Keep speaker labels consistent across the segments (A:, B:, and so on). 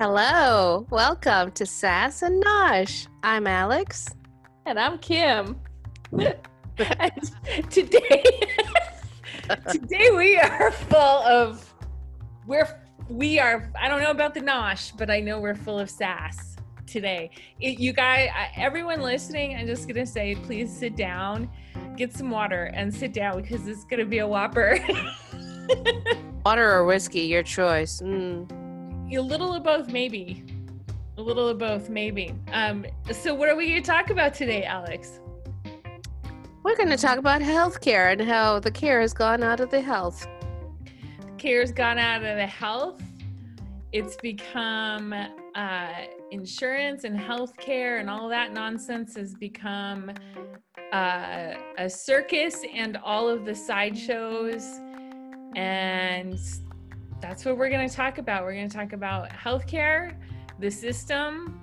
A: Hello, welcome to Sass and Nosh. I'm Alex.
B: And I'm Kim. and today, today we are full of we're we are I don't know about the nosh, but I know we're full of sass today. It, you guys, everyone listening, I'm just gonna say, please sit down, get some water, and sit down because it's gonna be a whopper.
A: water or whiskey, your choice. Mm
B: a little of both, maybe. A little of both, maybe. Um, so, what are we going to talk about today, Alex?
A: We're going to talk about healthcare and how the care has gone out of the health.
B: The care has gone out of the health. It's become uh, insurance and healthcare and all that nonsense has become uh, a circus and all of the sideshows and that's what we're going to talk about. We're going to talk about healthcare, the system.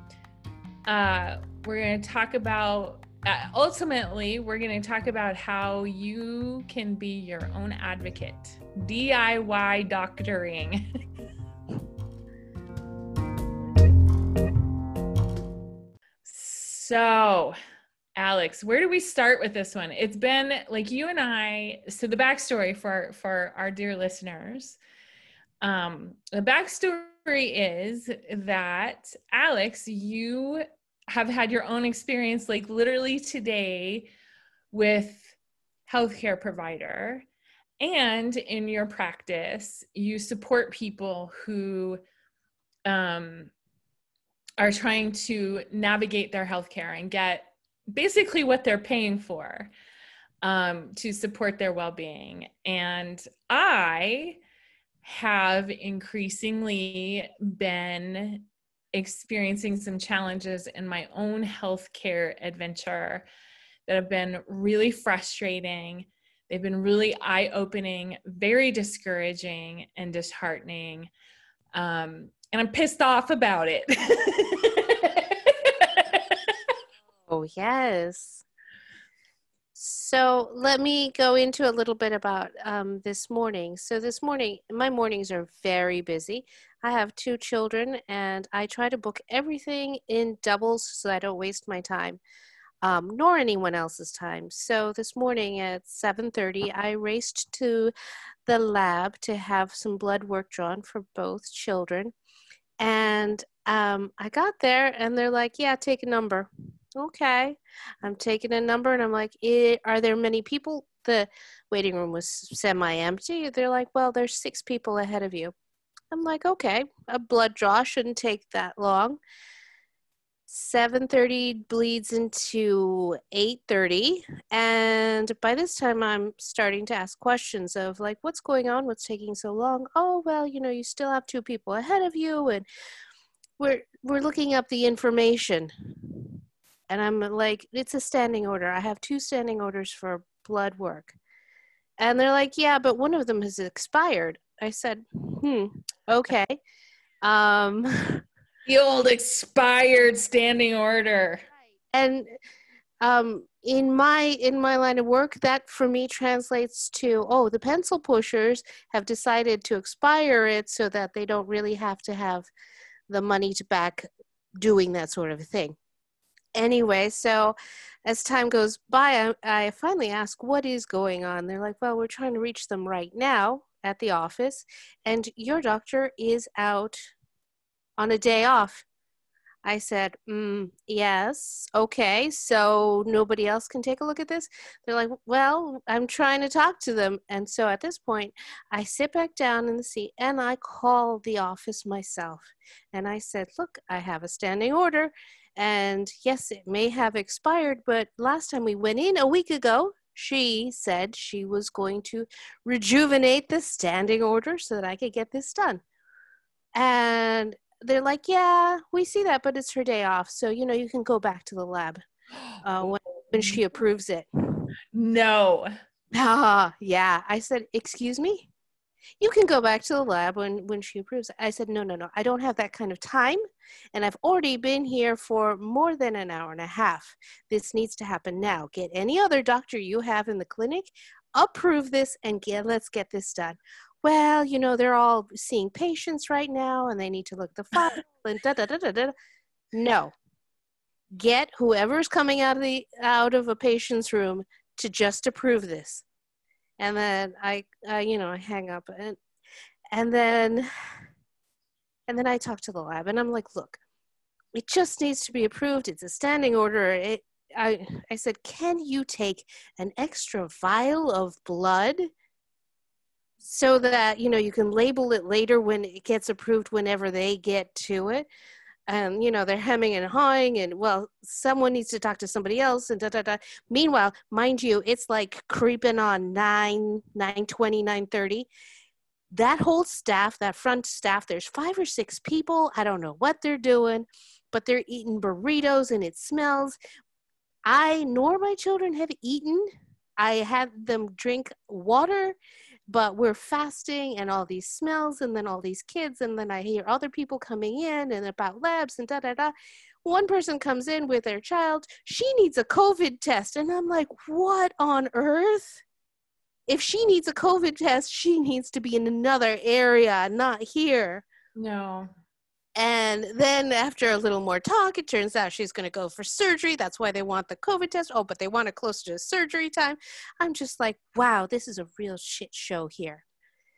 B: Uh, we're going to talk about, uh, ultimately, we're going to talk about how you can be your own advocate, DIY doctoring. so, Alex, where do we start with this one? It's been like you and I. So the backstory for for our dear listeners um, the backstory is that Alex, you have had your own experience, like literally today, with healthcare provider, and in your practice, you support people who um, are trying to navigate their healthcare and get basically what they're paying for um, to support their well-being. And I have increasingly been experiencing some challenges in my own healthcare adventure that have been really frustrating. They've been really eye opening, very discouraging, and disheartening. Um, and I'm pissed off about it.
A: oh, yes. So let me go into a little bit about um, this morning. So this morning, my mornings are very busy. I have two children, and I try to book everything in doubles so I don't waste my time, um, nor anyone else's time. So this morning at 7:30, I raced to the lab to have some blood work drawn for both children, and um, I got there, and they're like, "Yeah, take a number." okay. I'm taking a number and i'm like are there many people? The waiting room was semi empty they're like well there's six people ahead of you. I'm like okay a blood draw shouldn't take that long. 7:30 bleeds into 8:30 and by this time I'm starting to ask questions of like what's going on? What's taking so long? Oh well you know you still have two people ahead of you and we're we're looking up the information and I'm like, it's a standing order. I have two standing orders for blood work. And they're like, yeah, but one of them has expired. I said, hmm, okay. Um,
B: the old expired standing order.
A: And um, in my in my line of work, that for me translates to, oh, the pencil pushers have decided to expire it so that they don't really have to have the money to back doing that sort of thing anyway, so as time goes by, I, I finally ask, what is going on? They're like, well, we're trying to reach them right now at the office, and your doctor is out on a day off. I said, mm, yes, okay, so nobody else can take a look at this? They're like, well, I'm trying to talk to them. And so at this point, I sit back down in the seat and I call the office myself. And I said, look, I have a standing order and yes, it may have expired, but last time we went in a week ago, she said she was going to rejuvenate the standing order so that I could get this done. And they're like, yeah, we see that, but it's her day off. So, you know, you can go back to the lab uh, when, when she approves it.
B: No.
A: Ah, yeah. I said, excuse me? you can go back to the lab when when she approves i said no no no i don't have that kind of time and i've already been here for more than an hour and a half this needs to happen now get any other doctor you have in the clinic approve this and get let's get this done well, you know, they're all seeing patients right now and they need to look the file and da da da da da. No. Get whoever's coming out of the out of a patient's room to just approve this. And then I, I you know, I hang up and and then and then I talk to the lab and I'm like, look, it just needs to be approved. It's a standing order. It, I, I said, can you take an extra vial of blood so that you know you can label it later when it gets approved whenever they get to it. And you know they're hemming and hawing and well someone needs to talk to somebody else and da da da. Meanwhile mind you it's like creeping on 9 9 20 9 30 that whole staff that front staff there's five or six people. I don't know what they're doing but they're eating burritos and it smells. I nor my children have eaten. I had them drink water but we're fasting and all these smells and then all these kids and then i hear other people coming in and about labs and da da da. One person comes in with their child she needs a covid test and i'm like what on earth? If she needs a covid test she needs to be in another area not here.
B: No
A: and then after a little more talk, it turns out she's going to go for surgery. That's why they want the COVID test. Oh, but they want it closer to surgery time. I'm just like, wow, this is a real shit show here.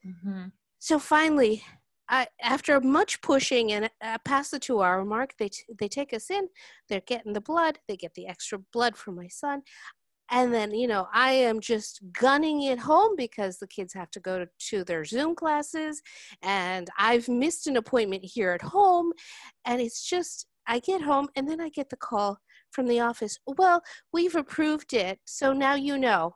A: Mm-hmm. So finally, I, after much pushing and uh, past the two hour mark, they, t- they take us in. They're getting the blood. They get the extra blood for my son and then you know i am just gunning it home because the kids have to go to, to, their zoom classes and i've missed an appointment here at home and it's just i get home and then i get the call from the office well we've approved it so now you know.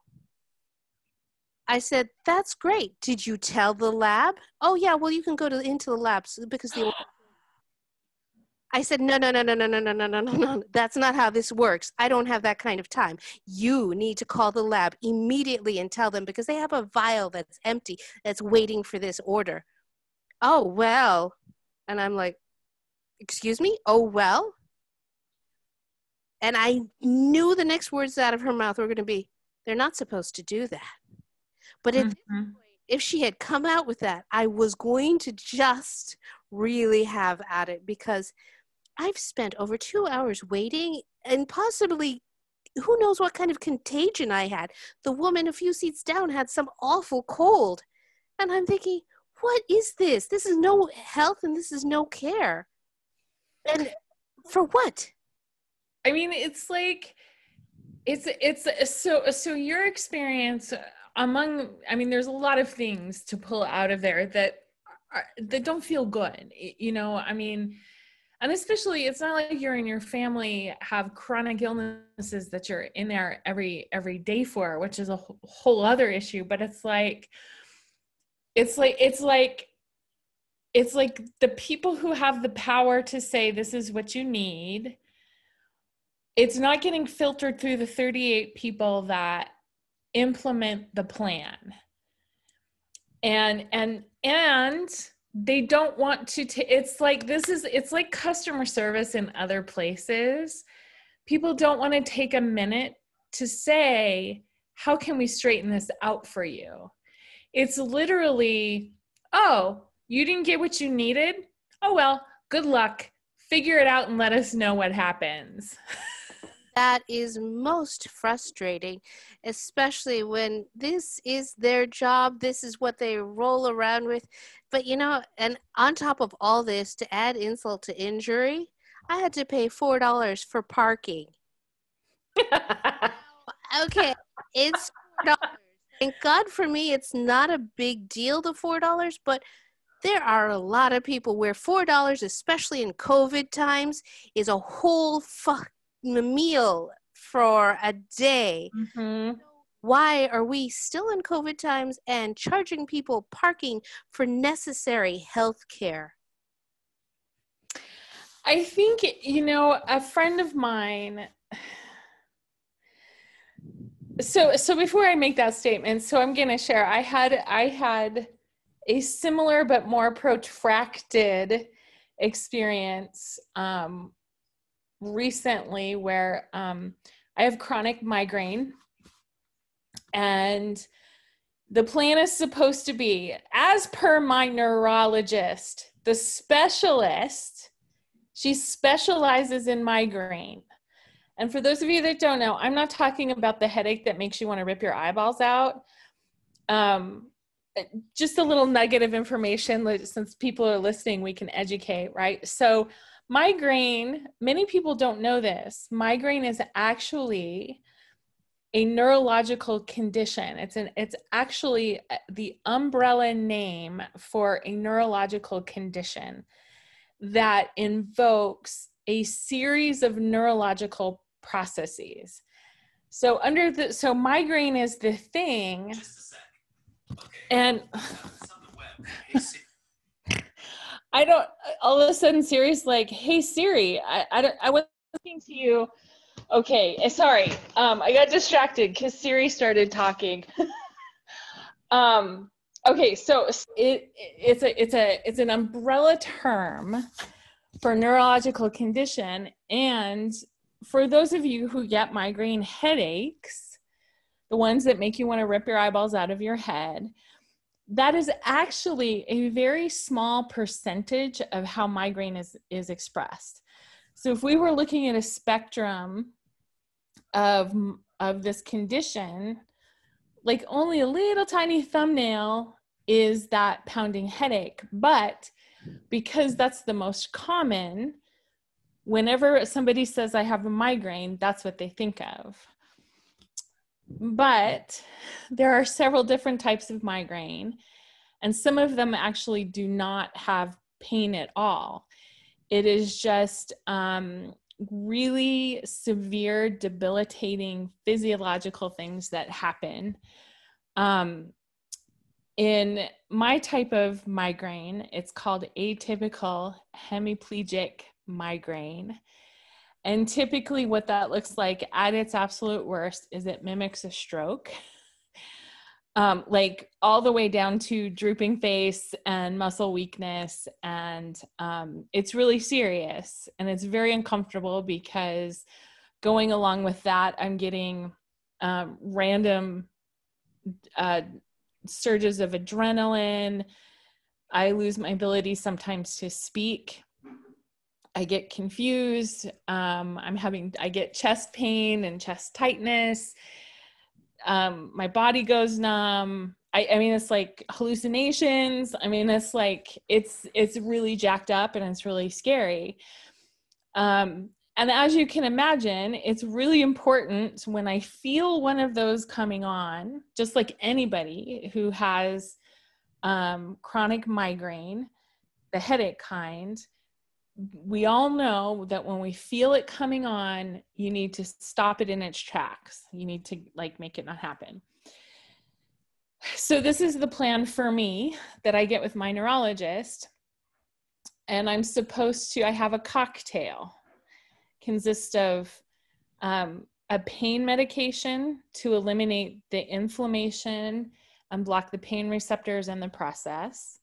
A: I said that's great. Did you tell the lab? Oh yeah well you can go to into the labs because the I said, no, no, no, no, no, no, no, no, no, no, no. That's not how this works. I don't have that kind of time. You need to call the lab immediately and tell them because they have a vial that's empty that's waiting for this order. Oh, well. And I'm like, excuse me? Oh, well? And I knew the next words out of her mouth were going to be, they're not supposed to do that. But at mm-hmm. point, if she had come out with that, I was going to just really have at it because I've spent over two hours waiting and possibly who knows what kind of contagion I had. The woman a few seats down had some awful cold. And I'm thinking, what is this? This is no health and this is no care. And for what?
B: I mean, it's like it's it's uh, so uh, so your experience among I mean there's a lot of things to pull out of there that are, that don't feel good. You know, I mean, and especially it's not like you're in your family have chronic illnesses that you're in there every every day for which is a whole other issue but it's like it's like it's like it's like the people who have the power to say this is what you need it's not getting filtered through the 38 people that implement the plan. And and and they don't want to t- it's like this is it's like customer service in other places. People don't want to take a minute to say how can we straighten this out for you? It's literally oh you didn't get what you needed? Oh well good luck. Figure it out and let us know what happens
A: that is most frustrating, especially when this is their job, this is what they roll around with. But you know, and on top of all this, to add insult to injury, I had to pay $4 for parking. okay, it's $4. Thank God for me, it's not a big deal, the $4, but there are a lot of people where $4, especially in COVID times, is a whole fuck meal for a day. Mm-hmm. Why are we still in COVID times and charging people parking for necessary health care?
B: I think, you know, a friend of mine. So, so before I make that statement, so I'm going to share. I had, I had a similar but more protracted experience um, recently where um, I have chronic migraine and the plan is supposed to be, as per my neurologist, the specialist, she specializes in migraine. And for those of you that don't know, I'm not talking about the headache that makes you want to rip your eyeballs out. Um, just a little nugget of information since people are listening, we can educate, right? So, migraine, many people don't know this. Migraine is actually a neurological condition. It's an it's actually uh, the umbrella name for a neurological condition that invokes a series of neurological processes. So under the so migraine is the thing. Okay. And I don't all of a sudden Siri's like, hey Siri, I I, don't, I was listening to you Okay, eh, sorry. Um, I got distracted because Siri started talking. um, okay, so it it's a it's a it's an umbrella term for neurological condition, and for those of you who get migraine headaches, the ones that make you want to rip your eyeballs out of your head, that is actually a very small percentage of how migraine is is expressed. So if we were looking at a spectrum of of this condition, like only a little tiny thumbnail is that pounding headache, but because that's the most common, whenever somebody says I have a migraine, that's what they think of. But there are several different types of migraine, and some of them actually do not have pain at all. It is just um, really severe, debilitating physiological things that happen. Um, in my type of migraine, it's called atypical hemiplegic migraine. And typically, what that looks like at its absolute worst is it mimics a stroke um, like all the way down to drooping face and muscle weakness. And um, it's really serious and it's very uncomfortable because going along with that, I'm getting um, random uh, surges of adrenaline. I lose my ability sometimes to speak. I get confused. Um, I'm having, I get chest pain and chest tightness um, my body goes numb. I, I mean, it's like hallucinations. I mean, it's like it's it's really jacked up and it's really scary. Um, and as you can imagine, it's really important when I feel one of those coming on, just like anybody who has um, chronic migraine, the headache kind, we all know that when we feel it coming on, you need to stop it in its tracks. You need to like make it not happen. So this is the plan for me that I get with my neurologist. And I'm supposed to, I have a cocktail, consists of um, a pain medication to eliminate the inflammation and block the pain receptors in the process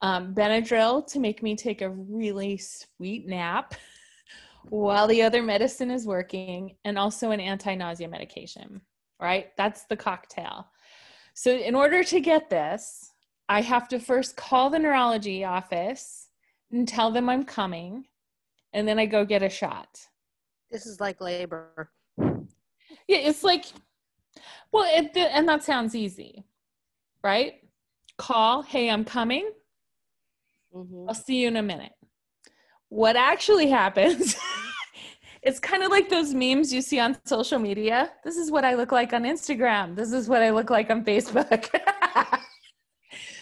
B: um, Benadryl to make me take a really sweet nap while the other medicine is working, and also an anti nausea medication, right? That's the cocktail. So, in order to get this, I have to first call the neurology office and tell them I'm coming, and then I go get a shot.
A: This is like labor.
B: Yeah, it's like, well, it, and that sounds easy, right? Call, hey, I'm coming Mm-hmm. I'll see you in a minute. What actually happens? it's kind of like those memes you see on social media. This is what I look like on Instagram. This is what I look like on Facebook.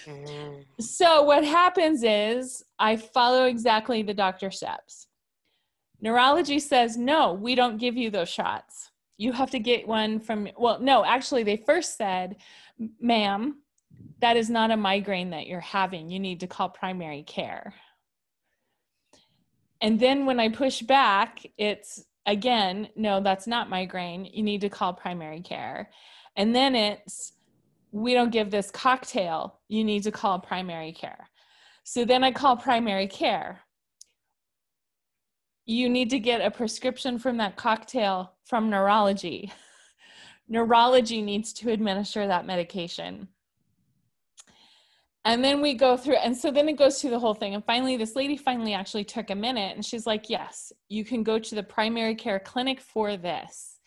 B: mm-hmm. So, what happens is I follow exactly the doctor steps. Neurology says, no, we don't give you those shots. You have to get one from, well, no, actually, they first said, ma'am, that is not a migraine that you're having. You need to call primary care. And then when I push back, it's again, no, that's not migraine. You need to call primary care. And then it's, we don't give this cocktail. You need to call primary care. So then I call primary care. You need to get a prescription from that cocktail from neurology. neurology needs to administer that medication and then we go through and so then it goes through the whole thing. And finally this lady finally actually took a minute and she's like yes you can go to the primary care clinic for this.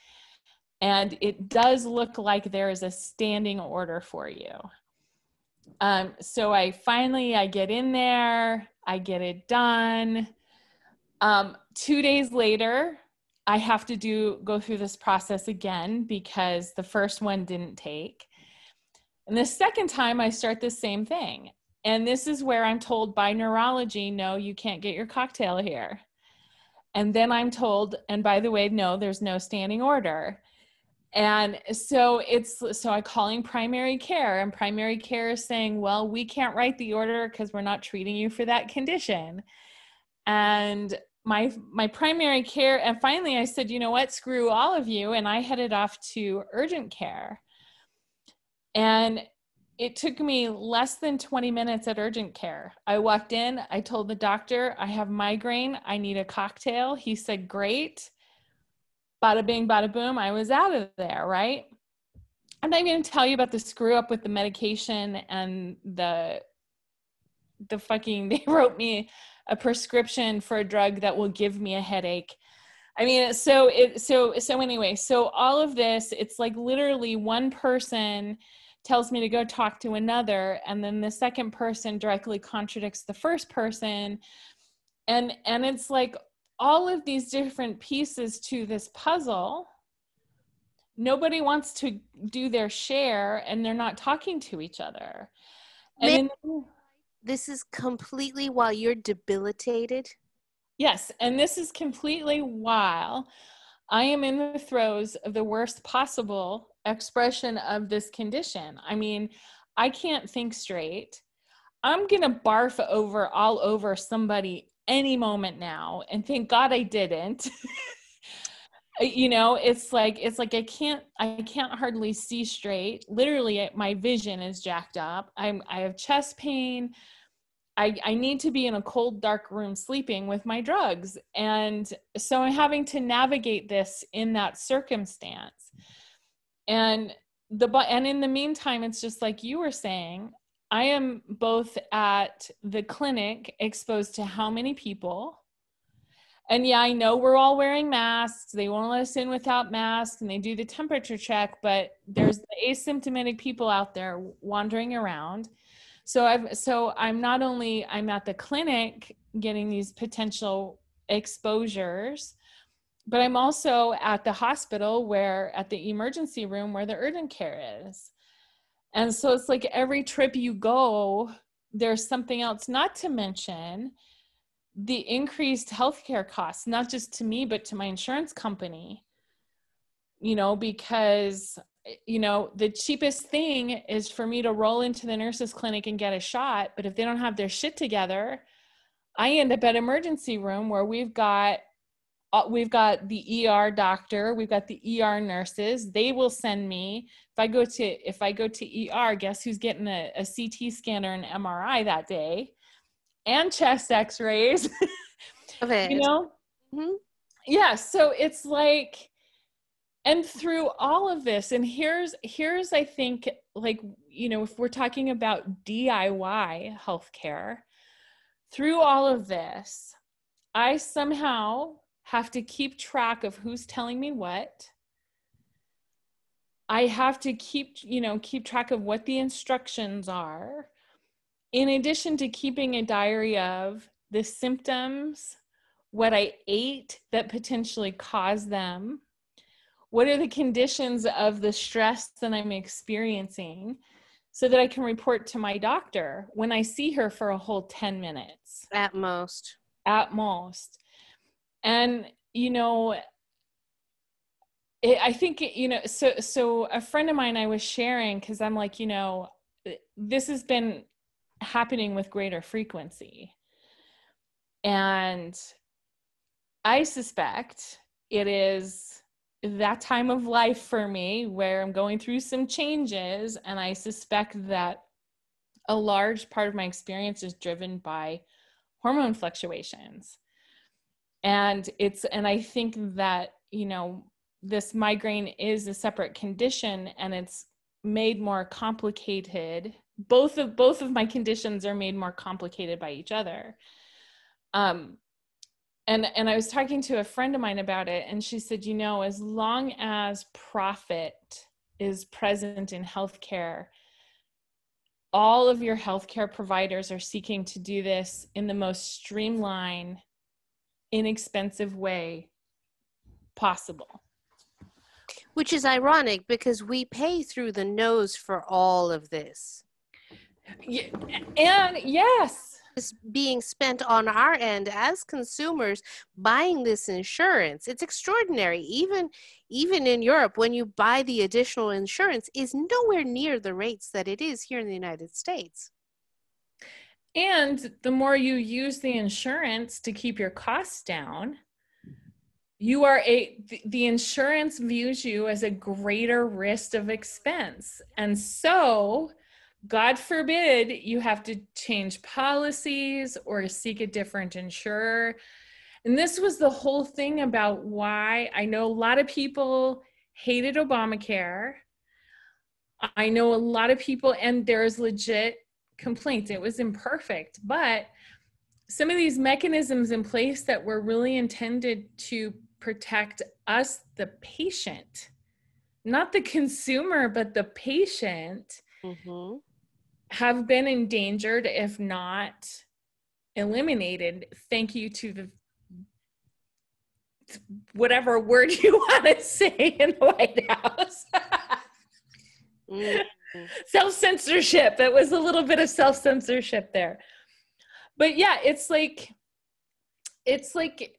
B: And it does look like there is a standing order for you. Um, so i finally i get in there i get it done. Um, two days later i have to do go through this process again because the first one didn't take and the second time, I start the same thing. And this is where I'm told by neurology, no, you can't get your cocktail here. And then I'm told, and by the way, no, there's no standing order. And so it's so I calling primary care, and primary care is saying, well, we can't write the order because we're not treating you for that condition. And my my primary care, and finally I said, you know what, screw all of you, and I headed off to urgent care. And it took me less than 20 minutes at urgent care. I walked in, I told the doctor, I have migraine, I need a cocktail. He said, Great. Bada bing, bada boom, I was out of there, right? I'm not even gonna tell you about the screw up with the medication and the the fucking they wrote me a prescription for a drug that will give me a headache. I mean, so it so so anyway, so all of this, it's like literally one person tells me to go talk to another and then the second person directly contradicts the first person. And and it's like all of these different pieces to this puzzle nobody wants to do their share and they're not talking to each other. And
A: then, this is completely while you're debilitated
B: yes and this is completely while i am in the throes of the worst possible expression of this condition. I mean, I can't think straight. I'm going to barf over all over somebody any moment now and thank God I didn't. you know, it's like it's like I can't I can't hardly see straight. Literally my vision is jacked up. I'm I have chest pain. I, I need to be in a cold, dark room sleeping with my drugs. And so I'm having to navigate this in that circumstance. And the and in the meantime it's just like you were saying i am both at the clinic exposed to how many people? And yeah i know we're all wearing masks. They won't let us in without masks and they do the temperature check but there's the asymptomatic people out there wandering around so i've so i'm not only i'm at the clinic getting these potential exposures but I'm also at the hospital where at the emergency room where the urgent care is. And so it's like every trip you go, there's something else, not to mention the increased healthcare costs, not just to me, but to my insurance company. You know, because, you know, the cheapest thing is for me to roll into the nurse's clinic and get a shot. But if they don't have their shit together, I end up at emergency room where we've got uh, we've got the ER doctor, we've got the ER nurses. They will send me if I go to if I go to ER. Guess who's getting a, a CT scanner and MRI that day, and chest X-rays. okay, you know. Mm-hmm. Yeah, so it's like, and through all of this, and here's here's I think like you know if we're talking about DIY healthcare, through all of this, I somehow have to keep track of who's telling me what. I have to keep, you know, keep track of what the instructions are. In addition to keeping a diary of the symptoms, what I ate that potentially caused them, what are the conditions of the stress that I'm experiencing, so that I can report to my doctor when I see her for a whole 10 minutes.
A: At most.
B: At most and you know it, i think you know so so a friend of mine i was sharing because i'm like you know this has been happening with greater frequency and i suspect it is that time of life for me where i'm going through some changes and i suspect that a large part of my experience is driven by hormone fluctuations. And it's and i think that you know this migraine is a separate condition and it's made more complicated. Both of both of my conditions are made more complicated by each other. Um and and i was talking to a friend of mine about it and she said you know as long as profit is present in healthcare all of your healthcare providers are seeking to do this in the most streamlined inexpensive way possible.
A: Which is ironic because we pay through the nose for all of this.
B: And yes
A: being spent on our end as consumers buying this insurance. It's extraordinary. Even even in europe when you buy the additional insurance is nowhere near the rates that it is here in the united states.
B: And the more you use the insurance to keep your costs down you are a the insurance views you as a greater risk of expense. And so god forbid you have to change policies or seek a different insurer. And this was the whole thing about why i know a lot of people hated obamacare. I know a lot of people and there's legit complaints. It was imperfect but some of these mechanisms in place that were really intended to protect us, the patient, not the consumer, but the patient, mm-hmm. Have been endangered, if not eliminated. Thank you to the whatever word you want to say in the White House. mm-hmm. Self censorship. It was a little bit of self censorship there. But yeah, it's like, it's like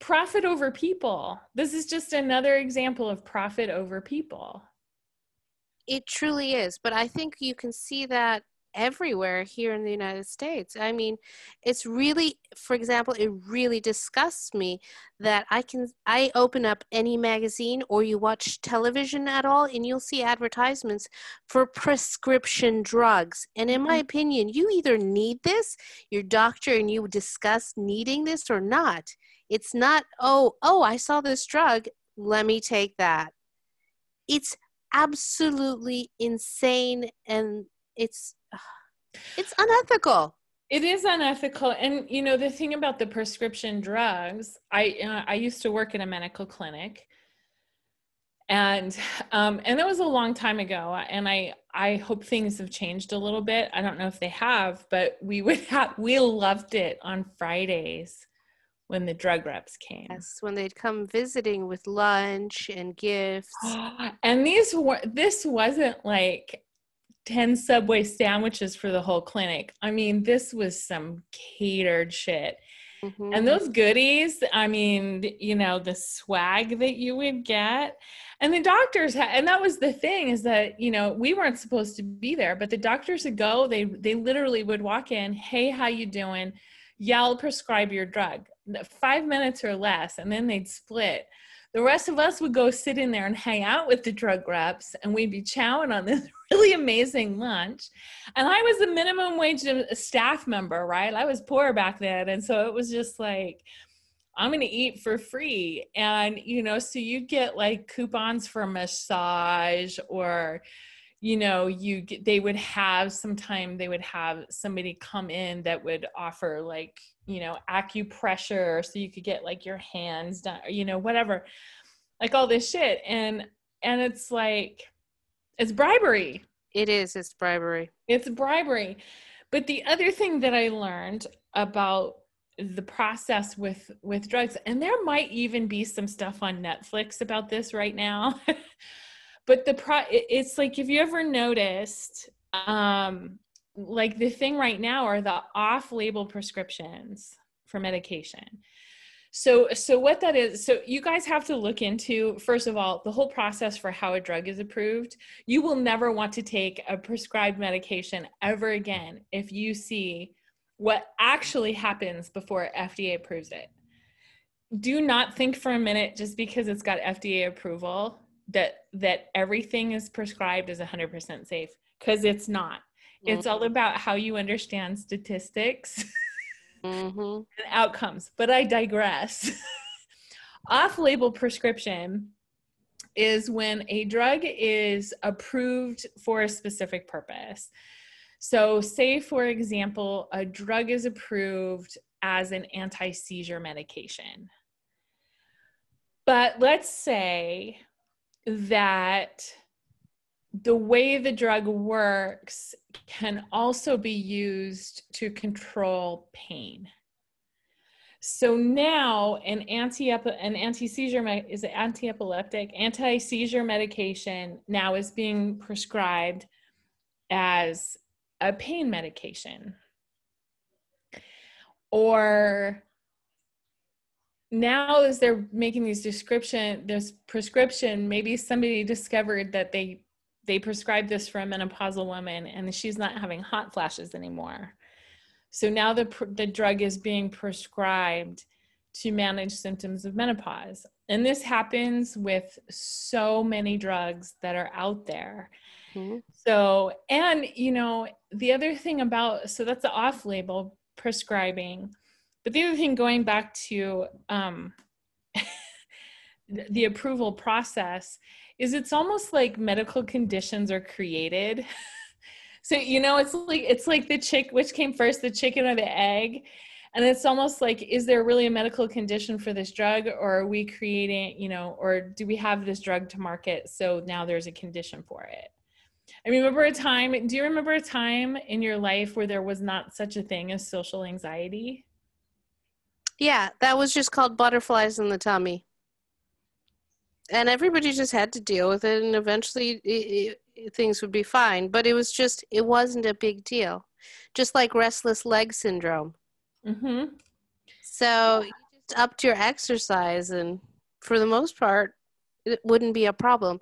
B: profit over people. This is just another example of profit over people.
A: It truly is. But I think you can see that everywhere here in the United States. I mean, it's really, for example, it really disgusts me that I can, I open up any magazine or you watch television at all and you'll see advertisements for prescription drugs. And in my mm-hmm. opinion, you either need this, your doctor and you discuss needing this or not. It's not, oh, oh, I saw this drug, let me take that. It's absolutely insane and it's it's unethical.
B: It is unethical, and you know the thing about the prescription drugs. I uh, I used to work in a medical clinic, and um, and that was a long time ago. And I I hope things have changed a little bit. I don't know if they have, but we would have we loved it on Fridays when the drug reps came.
A: Yes, when they'd come visiting with lunch and gifts.
B: and these were this wasn't like 10 subway sandwiches for the whole clinic. I mean, this was some catered shit. Mm-hmm. And those goodies, I mean, you know, the swag that you would get. And the doctors had, and that was the thing is that, you know, we weren't supposed to be there, but the doctors would go, they they literally would walk in, "Hey, how you doing?" yell prescribe your drug five minutes or less, and then they'd split. The rest of us would go sit in there and hang out with the drug reps, and we'd be chowing on this really amazing lunch. And I was a minimum wage staff member, right? I was poor back then. And so it was just like, I'm going to eat for free. And, you know, so you get like coupons for massage or, you know you they would have sometime they would have somebody come in that would offer like you know acupressure so you could get like your hands done you know whatever like all this shit. And and it's like it's bribery.
A: It is it's bribery.
B: It's bribery. But the other thing that i learned about the process with with drugs and there might even be some stuff on netflix about this right now but the pro it's like if you ever noticed um like the thing right now are the off-label prescriptions for medication. So so what that is so you guys have to look into first of all the whole process for how a drug is approved. You will never want to take a prescribed medication ever again if you see what actually happens before FDA approves it. Do not think for a minute just because it's got FDA approval that that everything is prescribed is 100% safe because it's not mm-hmm. it's all about how you understand statistics mm-hmm. and outcomes but i digress off-label prescription is when a drug is approved for a specific purpose So, say for example, a drug is approved as an anti seizure medication. But let's say that the way the drug works can also be used to control pain. So now an anti an anti seizure is an anti epileptic anti seizure medication now is being prescribed as a pain medication. Or now as they're making these description this prescription maybe somebody discovered that they they prescribed this for a menopausal woman and she's not having hot flashes anymore. So now the the drug is being prescribed to manage symptoms of menopause. And this happens with so many drugs that are out there. Mm-hmm. so and you know the other thing about so that's the off label prescribing. But the other thing, going back to um, the approval process, is it's almost like medical conditions are created. so you know, it's like it's like the chick, which came first, the chicken or the egg? And it's almost like, is there really a medical condition for this drug, or are we creating, you know, or do we have this drug to market so now there's a condition for it? I remember a time, do you remember a time in your life where there was not such a thing as social anxiety?
A: Yeah, that was just called butterflies in the tummy. And everybody just had to deal with it, and eventually it, it, things would be fine. But it was just, it wasn't a big deal. Just like restless leg syndrome. Mm-hmm. So you just upped your exercise, and for the most part, it wouldn't be a problem.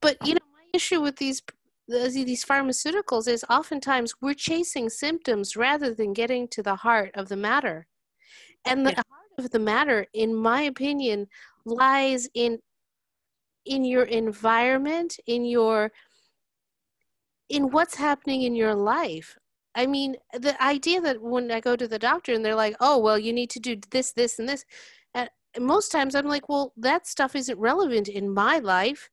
A: But, you know, my issue with these these pharmaceuticals is oftentimes we're chasing symptoms rather than getting to the heart of the matter. And the yeah. heart of the matter, in my opinion, lies in in your environment, in your in what's happening in your life. I mean, the idea that when I go to the doctor and they're like, "Oh, well, you need to do this, this, and this," and most times I'm like, "Well, that stuff isn't relevant in my life."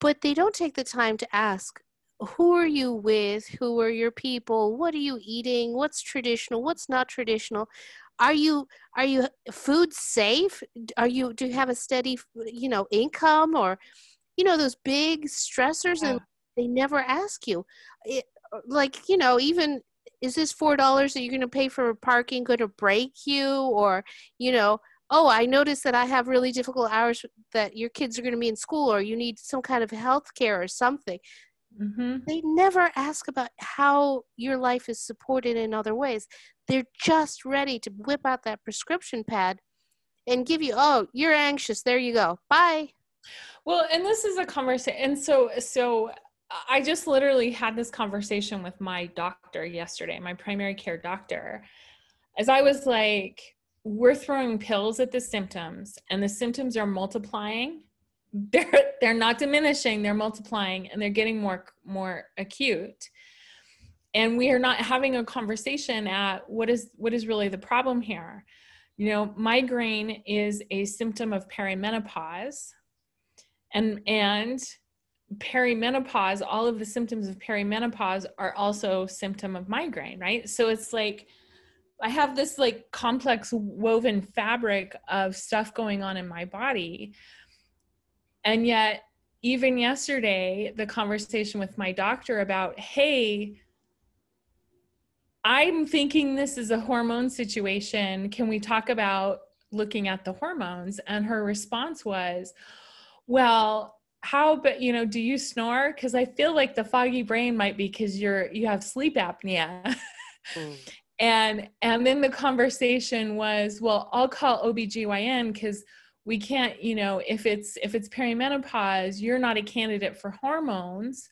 A: But they don't take the time to ask, who are you with? Who are your people? What are you eating? What's traditional? What's not traditional are you are you food safe? Are you do you have a steady you know income or you know those big stressors yeah. and they never ask you. It, like you know even is this four dollars that you're going to pay for parking going to break you? Or you know oh i noticed that i have really difficult hours that your kids are going to be in school or you need some kind of health care or something Mm-hmm. They never ask about how your life is supported in other ways. They're just ready to whip out that prescription pad and give you, oh, you're anxious. There you go. Bye.
B: Well, and this is a conversation. And so, so I just literally had this conversation with my doctor yesterday, my primary care doctor, as I was like, we're throwing pills at the symptoms and the symptoms are multiplying they're they're not diminishing they're multiplying and they're getting more more acute. And we are not having a conversation at what is what is really the problem here. You know migraine is a symptom of perimenopause and and perimenopause all of the symptoms of perimenopause are also symptom of migraine right? So it's like i have this like complex woven fabric of stuff going on in my body and yet, even yesterday, the conversation with my doctor about, hey, I'm thinking this is a hormone situation. Can we talk about looking at the hormones? And her response was, well, how but you know do you snore because i feel like the foggy brain might be because you're you have sleep apnea mm. and and then the conversation was well i'll call obgyn because we can't you know if it's if it's perimenopause you're not a candidate for hormones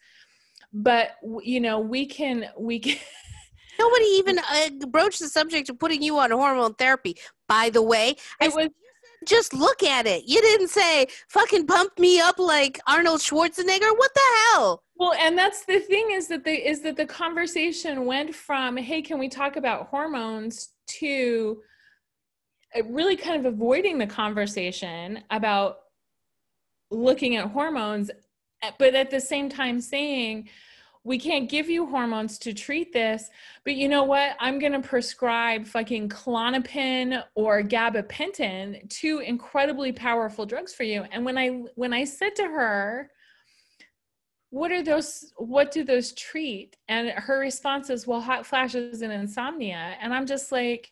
B: but you know we can we can
A: nobody even uh, broached the subject of putting you on hormone therapy. By the way I was just look at it. You didn't say fucking pump me up like arnold schwarzenegger. What the hell?
B: Well and that's the thing is that the is that the conversation went from hey can we talk about hormones? to Uh, really kind of avoiding the conversation about looking at hormones eh, but at the same time saying we can't give you hormones to treat this, but you know what? I'm going to prescribe fucking Klonopin or gabapentin, two incredibly powerful drugs for you. And when I when I said to her, what are those what do those treat? And her response is, well, hot flashes and insomnia. And I'm just like,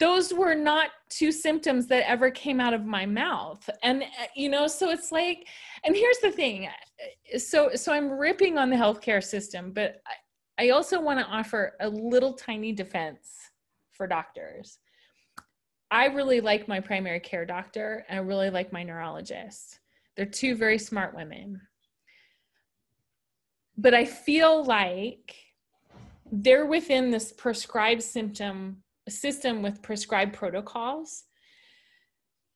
B: those were not two symptoms that ever came out of my mouth. And uh, you know so it's like and here's the thing uh, so so i'm ripping on the healthcare system but i, I also want to offer a little tiny defense for doctors. I really like my primary care doctor and i really like my neurologist. They're two very smart women. But i feel like they're within this prescribed symptom system with prescribed protocols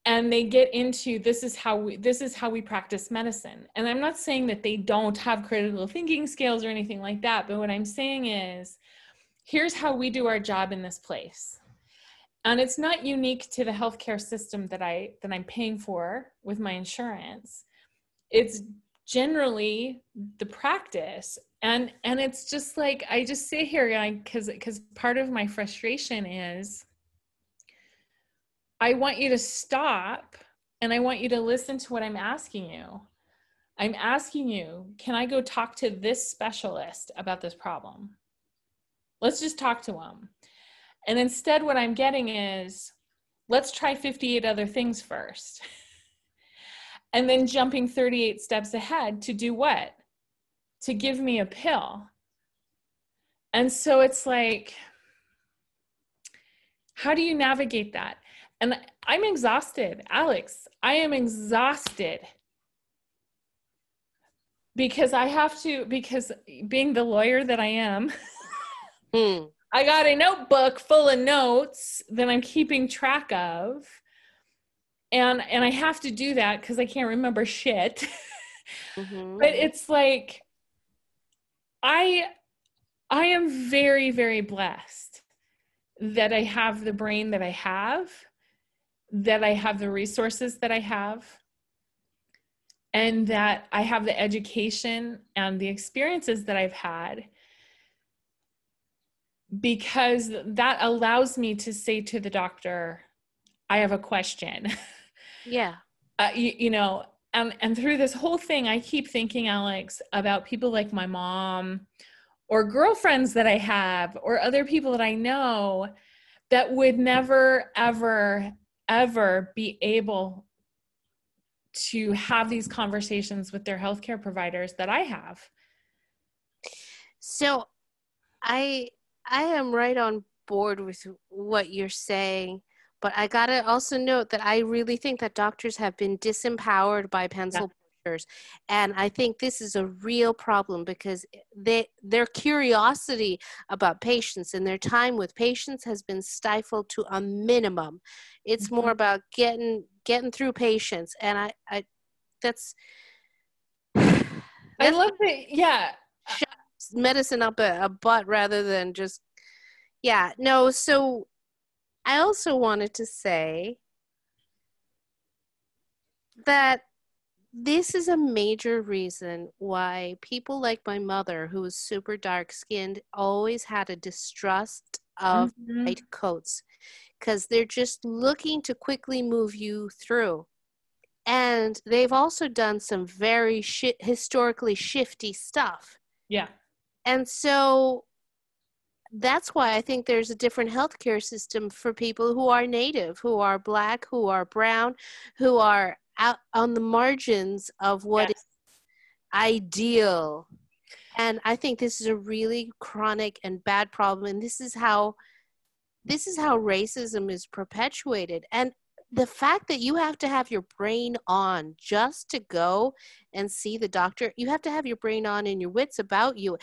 B: and they get into this is how we this is how we practice medicine. And i'm not saying that they don't have critical thinking skills or anything like that but what i'm saying is here's how we do our job in this place. And it's not unique to the healthcare system that i that i'm paying for with my insurance. It's generally the practice and and it's just like i just sit here because because part of my frustration is i want you to stop and i want you to listen to what i'm asking you. I'm asking you can i go talk to this specialist about this problem? Let's just talk to him and instead what i'm getting is let's try 58 other things first. And then jumping 38 steps ahead to do what to give me a pill. And so it's like, how do you navigate that? And I'm exhausted, Alex. I am exhausted because I have to, because being the lawyer that I am, mm. I got a notebook full of notes that I'm keeping track of. And and I have to do that because I can't remember shit. Mm-hmm. but it's like I I am very very blessed that I have the brain that I have, that I have the resources that I have, and that I have the education and the experiences that I've had because that allows me to say to the doctor, I have a question.
A: Yeah.
B: Uh, you, you know, and and through this whole thing i keep thinking alex about people like my mom or girlfriends that i have or other people that i know that would never ever ever be able to have these conversations with their healthcare providers that i have.
A: So i i am right on board with what you're saying but I got to also note that I really think that doctors have been disempowered by pencil yeah. pushers. And I think this is a real problem because they, their curiosity about patients and their time with patients has been stifled to a minimum. It's mm-hmm. more about getting getting through patients. And I, I that's,
B: that's I love it. Yeah.
A: Medicine up a, a butt rather than just yeah no so I also wanted to say that this is a major reason why people like my mother, who was super dark skinned, always had a distrust of mm-hmm. white coats because they're just looking to quickly move you through. And they've also done some very shi- historically shifty stuff.
B: Yeah.
A: And so that's why I think there's a different healthcare system for people who are native, who are black, who are brown, who are out on the margins of what yes. is ideal. And I think this is a really chronic and bad problem. And this is how this is how racism is perpetuated. And the fact that you have to have your brain on just to go and see the doctor, you have to have your brain on and your wits about you.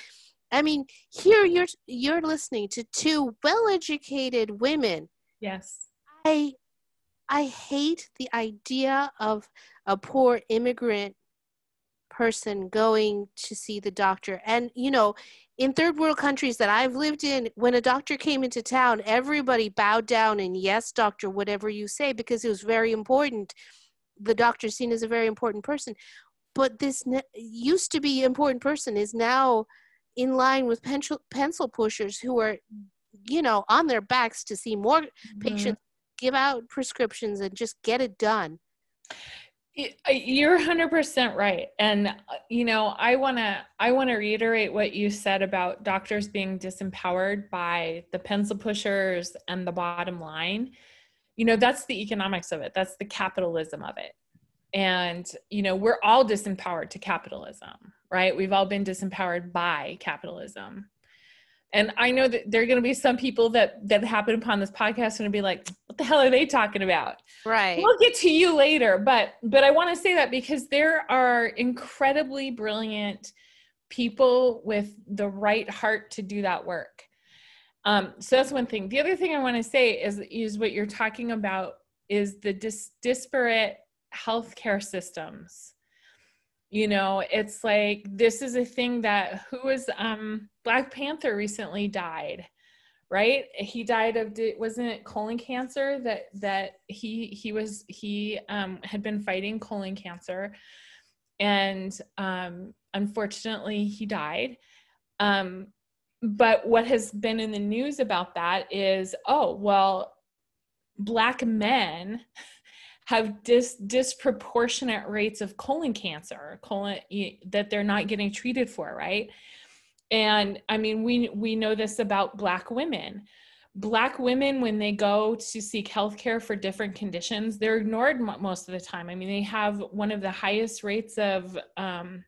A: I mean, here you're you're listening to two well-educated women.
B: Yes.
A: I I hate the idea of a poor immigrant person going to see the doctor. And you know, in third world countries that I've lived in, when a doctor came into town, everybody bowed down and yes, doctor, whatever you say, because it was very important. The doctor seen as a very important person. But this ne- used to be important person is now in line with pencil pencil pushers who are you know on their backs to see more
B: Mm-hmm.
A: patients give out prescriptions and just get it done
B: uh, You're 100% right. And uh, you know, I want to I want to reiterate what you said about doctors being disempowered by the pencil pushers and the bottom line. You know, that's the economics of it. That's the capitalism of it. And you know, we're all disempowered to capitalism, right? We've all been disempowered by capitalism. And I know that there are going to be some people that that happen upon this podcast and be like, "What the hell are they talking about?"
A: right
B: we'll get to you later but but i want to say that because there are incredibly brilliant people with the right heart to do that work um, so that's one thing the other thing i want to say is is what you're talking about is the dis- disparate healthcare systems you know it's like this is a thing that who was um black panther recently died right? He died of wasn't it colon cancer that that he he was he um had been fighting colon cancer and um unfortunately he died. Um but what has been in the news about that is oh well black men have dis- disproportionate rates of colon cancer colon that they're not getting treated for right? And i mean we we know this about black women. Black women when they go to seek health care for different conditions they're ignored most of the time. I mean they have one of the highest rates of um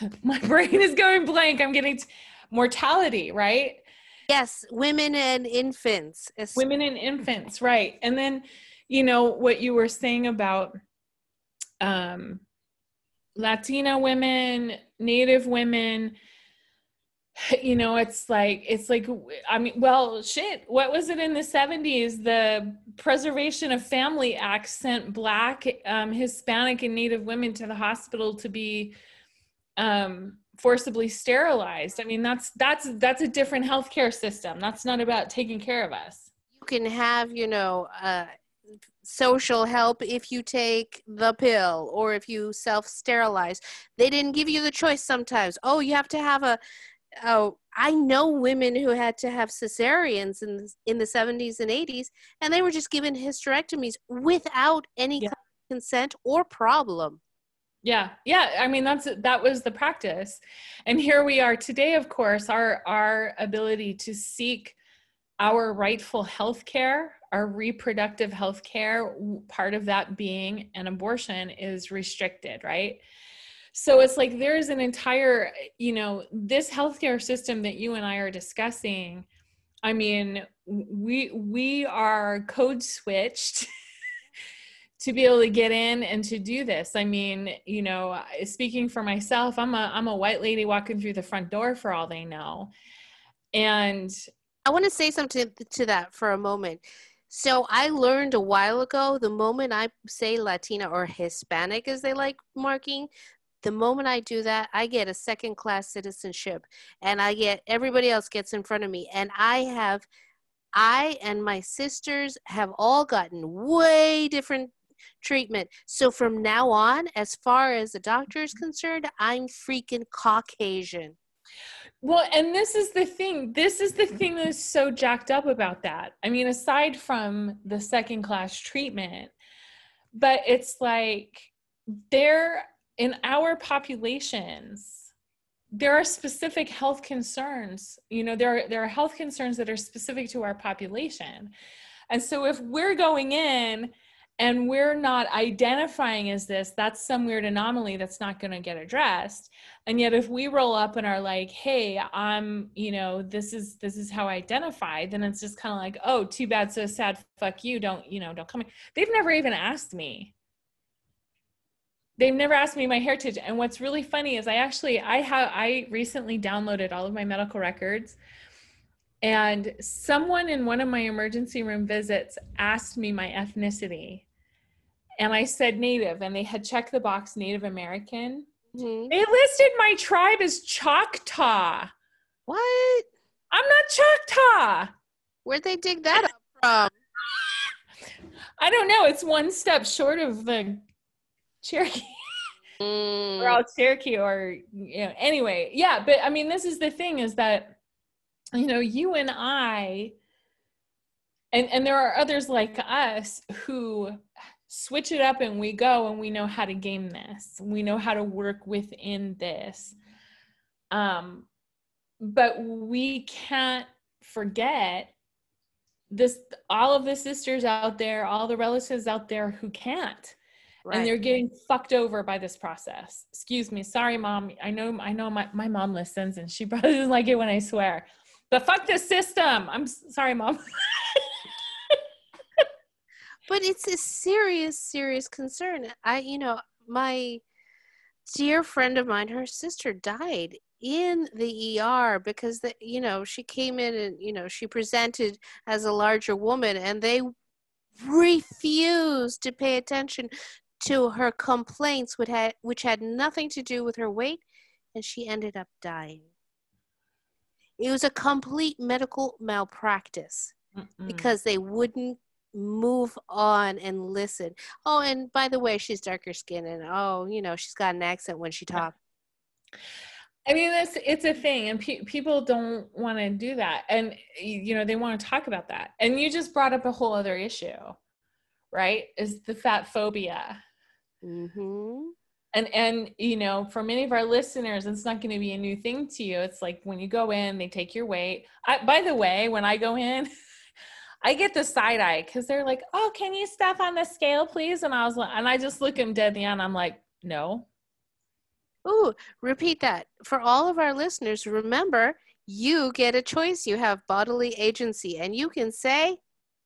B: my brain is going blank. I'm getting t- mortality right
A: yes women and infants
B: women and infants right. And then you know what you were saying about um latina women native women you know it's like it's like i mean well shit what was it in the 70s the preservation of family act sent black um, hispanic and native women to the hospital to be um, forcibly sterilized. I mean that's that's that's a different healthcare system. That's not about taking care of us.
A: You can have you know uh, social help if you take the pill or if you self sterilize they didn't give you the choice sometimes. Oh you have to have a oh i know women who had to have cesareans in the, in the 70s and 80s and they were just given hysterectomies without any
B: Yeah.
A: consent or problem
B: Yeah, yeah. I mean, that's that was the practice, and here we are today. Of course, our our ability to seek our rightful health care, our reproductive health care, part of that being an abortion, is restricted, right? So it's like there's an entire, you know, this healthcare system that you and I are discussing. I mean, we we are code switched to be able to get in and to do this. I mean, you know, speaking for myself, I'm a I'm a white lady walking through the front door for all they know. And
A: I want to say something to that for a moment. So I learned a while ago the moment I say Latina or Hispanic as they like marking, the moment I do that, I get a second class citizenship and I get everybody else gets in front of me and I have I and my sisters have all gotten way different treatment. So from now on, as far as the doctor is concerned, I'm freaking Caucasian.
B: Well, and this is the thing. This is the thing that's so jacked up about that. I mean, aside from the second class treatment, but it's like there in our populations there are specific health concerns you know there are there are health concerns that are specific to our population and so if we're going in and we're not identifying as this that's some weird anomaly that's not going to get addressed. And yet if we roll up and are like hey i'm you know this is this is how i identify then it's just kind of like oh too bad so sad fuck you don't you know don't come in. they've never even asked me. They've never asked me my heritage. And what's really funny is i actually i have i recently downloaded all of my medical records and someone in one of my emergency room visits asked me my ethnicity and i said native and they had checked the box native american
A: Mhm.
B: they listed my tribe as choctaw
A: What?
B: i'm not choctaw
A: Where'd they dig that up from?
B: i don't know it's one step short of the cherokee
A: Mm.
B: or else Cherokee or you know anyway yeah but I mean this is the thing is that you know you and I and and there are others like us who switch it up and we go and we know how to game this. We know how to work within this. Um but we can't forget this all of the sisters out there all the relatives out there who can't.
A: Right.
B: and they're getting fucked over by this process. Excuse me. Sorry mom. I know i know my, my mom listens and she probably doesn't like it when i swear but fuck the system. I'm sorry mom.
A: But it's a serious serious concern. I you know my dear friend of mine her sister died in the er because the, you know she came in and you know she presented as a larger woman and they refused to pay attention to her complaints which had which had nothing to do with her weight and she ended up dying it was a complete medical malpractice
B: Mm-mm.
A: because they wouldn't move on and listen. Oh, and by the way, she's darker skinned and oh, you know, she's got an accent when she talks.
B: I mean, it's it's a thing, and pe- people don't want to do that, and you know they want to talk about that. And you just brought up a whole other issue, right? Is the fat phobia,
A: Mm-hmm.
B: And and you know for many of our listeners, it's not going to be a new thing to you. It's like when you go in, they take your weight. I, by the way, when I go in. I get the side eye because they're like, "Oh, can you step on the scale, please?" And I was like, and I just look them dead in the eye. And I'm like, "No,
A: Ooh, repeat that. For all of our listeners, remember, you get a choice. You have bodily agency and you can say,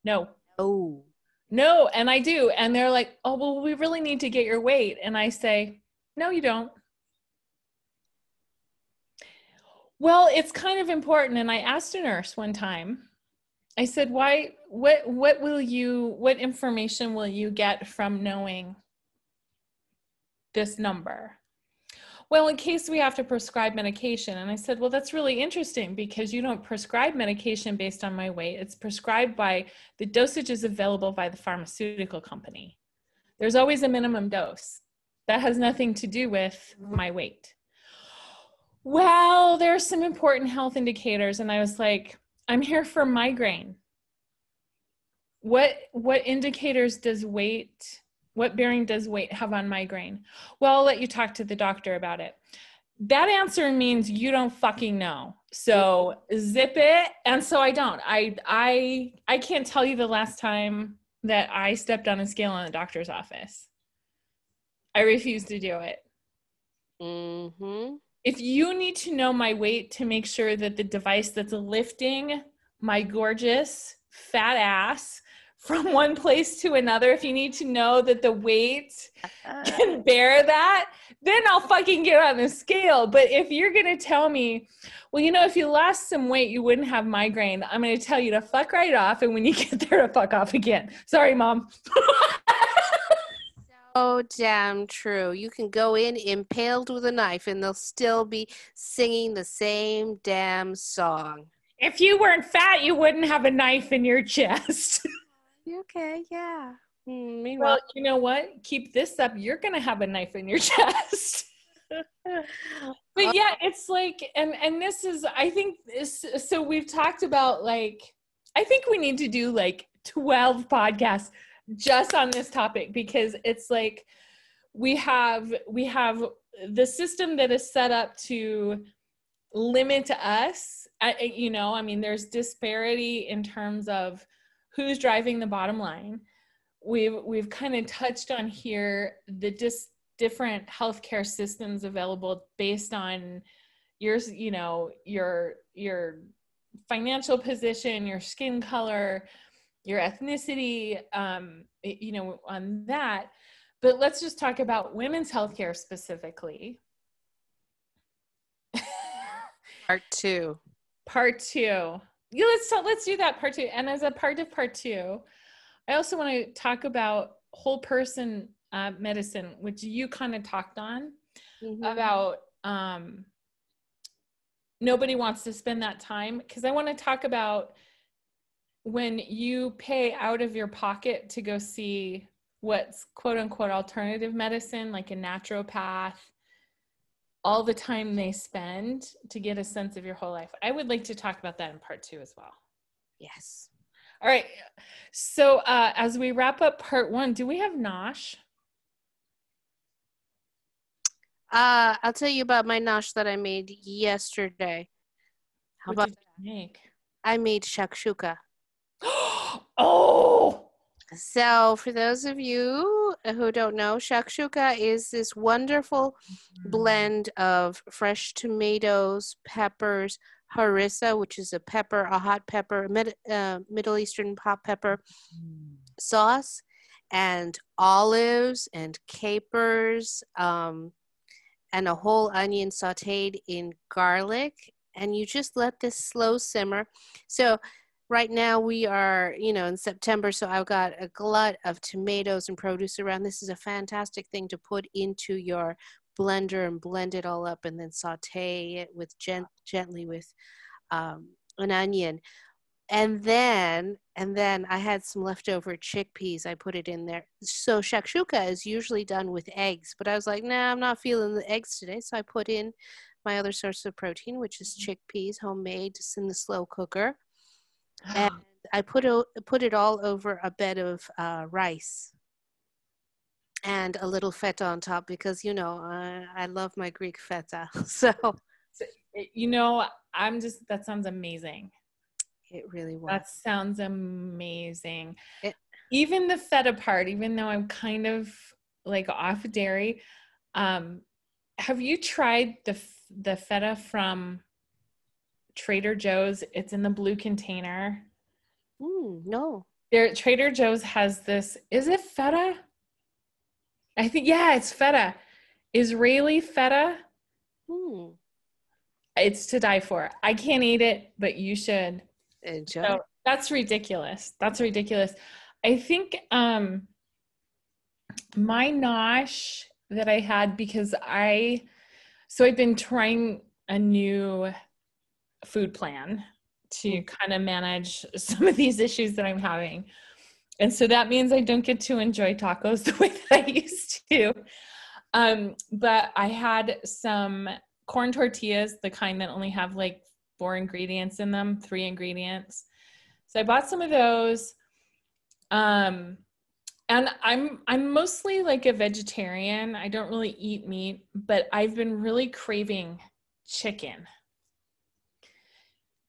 B: no."
A: oh,
B: No, and I do. And they're like, oh, well, we really need to get your weight. And I say, no, you don't. Well, it's kind of important. And I asked a nurse one time, I said, why, what, what will you, what information will you get from knowing this number? Well, in case we have to prescribe medication. And I said, well, that's really interesting because you don't prescribe medication based on my weight. It's prescribed by the dosage is available by the pharmaceutical company. There's always a minimum dose. That has nothing to do with my weight. Well, there are some important health indicators, and I was like, I'm here for migraine. What what indicators does weight, what bearing does weight have on migraine? Well, I'll let you talk to the doctor about it. That answer means you don't fucking know. So zip it. And so I don't. I I I can't tell you the last time that I stepped on a scale in the doctor's office. I refuse to do it.
A: mm-hmm.
B: If you need to know my weight to make sure that the device that's lifting my gorgeous fat ass from one place to another, if you need to know that the weight uh-huh. can bear that, then I'll fucking get on the scale. But if you're gonna tell me, well, you know, if you lost some weight, you wouldn't have migraine, I'm gonna tell you to fuck right off. And when you get there, to fuck off again. Sorry, mom.
A: so damn true. You can go in impaled with a knife and they'll still be singing the same damn song.
B: if you weren't fat, you wouldn't have a knife in your chest.
A: Okay, yeah. Mm, meanwhile,
B: well, you know what? Keep this up. You're gonna have a knife in your chest. but yeah it's like and and this is i think this so we've talked about like i think we need to do like 12 podcasts just on this topic because it's like we have we have the system that is set up to limit us I- you know i mean there's disparity in terms of who's driving the bottom line. We've we've kind of touched on here the dis different healthcare systems available based on your you know your your financial position your skin color your ethnicity um you know on that. But let's just talk about women's healthcare specifically.
A: Part two.
B: part two yeah let's talk, let's do that part two and as a part of part two i also want to talk about whole person uh, medicine which you kind of talked on
A: Mhm.
B: about um nobody wants to spend that time because i want to talk about when you pay out of your pocket to go see what's quote unquote alternative medicine, like a naturopath, all the time they spend to get a sense of your whole life. I would like to talk about that in part two as well.
A: Yes.
B: All right. So uh, as we wrap up part one, do we have Nosh?
A: Uh, I'll tell you about my nosh that I made yesterday. How
B: What
A: about
B: make?
A: I made shakshuka.
B: oh,
A: So, for those of you who don't know, shakshuka is this wonderful blend of fresh tomatoes, peppers, harissa, which is a pepper, a hot pepper, mid, uh, Middle Eastern hot pepper sauce, and olives and capers, um, and a whole onion sauteed in garlic. And you just let this slow simmer. So, right now we are, you know, in September, so I've got a glut of tomatoes and produce around. This is a fantastic thing to put into your blender and blend it all up and then saute it with gent- gently with um, an onion. And then, and then I had some leftover chickpeas. I put it in there. So shakshuka is usually done with eggs, but I was like, nah, I'm not feeling the eggs today. So I put in my other source of protein, which is chickpeas, homemade, just in the slow cooker and I put it put it all over a bed of uh, rice and a little feta on top because you know I, I love my Greek feta, so
B: you know, I'm just that sounds amazing.
A: it really was.
B: That sounds amazing.
A: It-
B: even the feta part, even though I'm kind of like off dairy, um, have you tried the f- the feta from Trader Joe's? It's in the blue container.
A: Mm, no,
B: There, Trader Joe's has this. Is it feta? I think yeah, it's feta. Israeli feta.
A: mm,
B: It's to die for. I can't eat it, but you should.
A: enjoy.
B: So that's ridiculous. That's ridiculous. I think um my nosh that I had because I so I've been trying a new food plan to kind of manage some of these issues that I'm having. And so that means I don't get to enjoy tacos the way that I used to. Um, but I had some corn tortillas, the kind that only have like four ingredients in them, three ingredients. So I bought some of those. Um, and I'm I'm mostly like a vegetarian. I don't really eat meat, but I've been really craving chicken.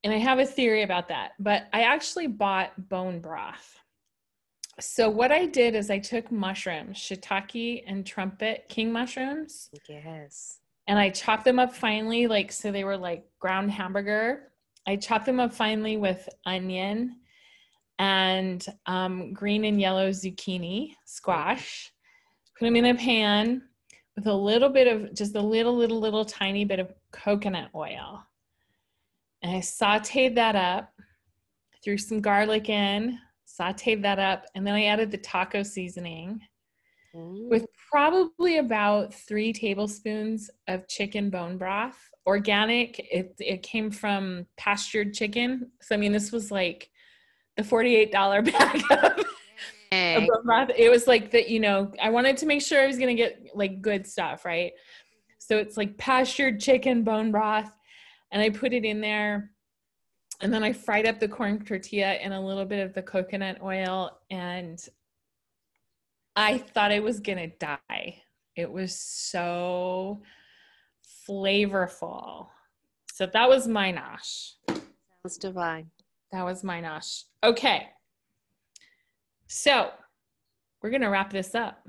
B: And I have a theory about that, but I actually bought bone broth. So what I did is I took mushrooms, shiitake and trumpet king mushrooms,
A: yes.
B: and I chopped them up finely, like so they were like ground hamburger. I chopped them up finely with onion and um, green and yellow zucchini, squash. Put them in a pan with a little bit of just a little, little, little tiny bit of coconut oil. And I sauteed that up, threw some garlic in, sauteed that up, and then I added the taco seasoning with probably about three tablespoons of chicken bone broth. Organic. It it came from pastured chicken. So I mean, this was like the forty-eight dollar bag of, of bone broth. It was like that. You know, I wanted to make sure I was gonna get like good stuff, right? So it's like pastured chicken bone broth, and I put it in there. And then I fried up the corn tortilla in a little bit of the coconut oil and I thought I was gonna die. It was so flavorful. So that was my nosh.
A: sounds divine.
B: That was my nosh. Okay. So we're gonna wrap this up.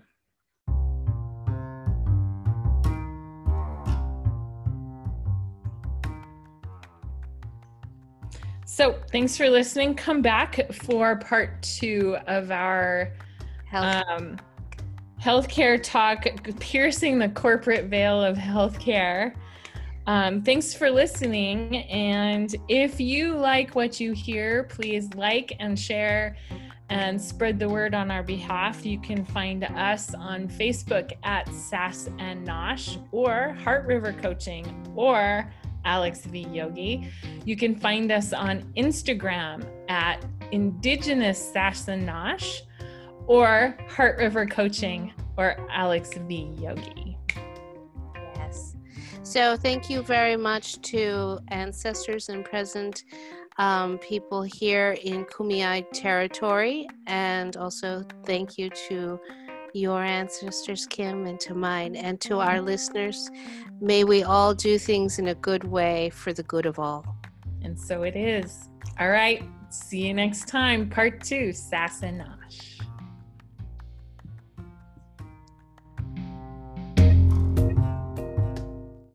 B: So thanks for listening. Come back for part two of our
A: Health.
B: um, healthcare talk, piercing the corporate veil of healthcare. Um, thanks for listening. And if you like what you hear, please like and share and spread the word on our behalf. You can find us on Facebook at Sass and Nosh or Heart River Coaching or Alex V Yogi. You can find us on Instagram at Indigenous Nosh or Heart River Coaching or Alex V. Yogi.
A: Yes. So thank you very much to ancestors and present um, people here in Kumeyaay territory. And also thank you to your ancestors, Kim, and to mine, and to our listeners. May we all do things in a good way for the good of all.
B: And so it is. All right. See you next time. Part two Sass and Nosh.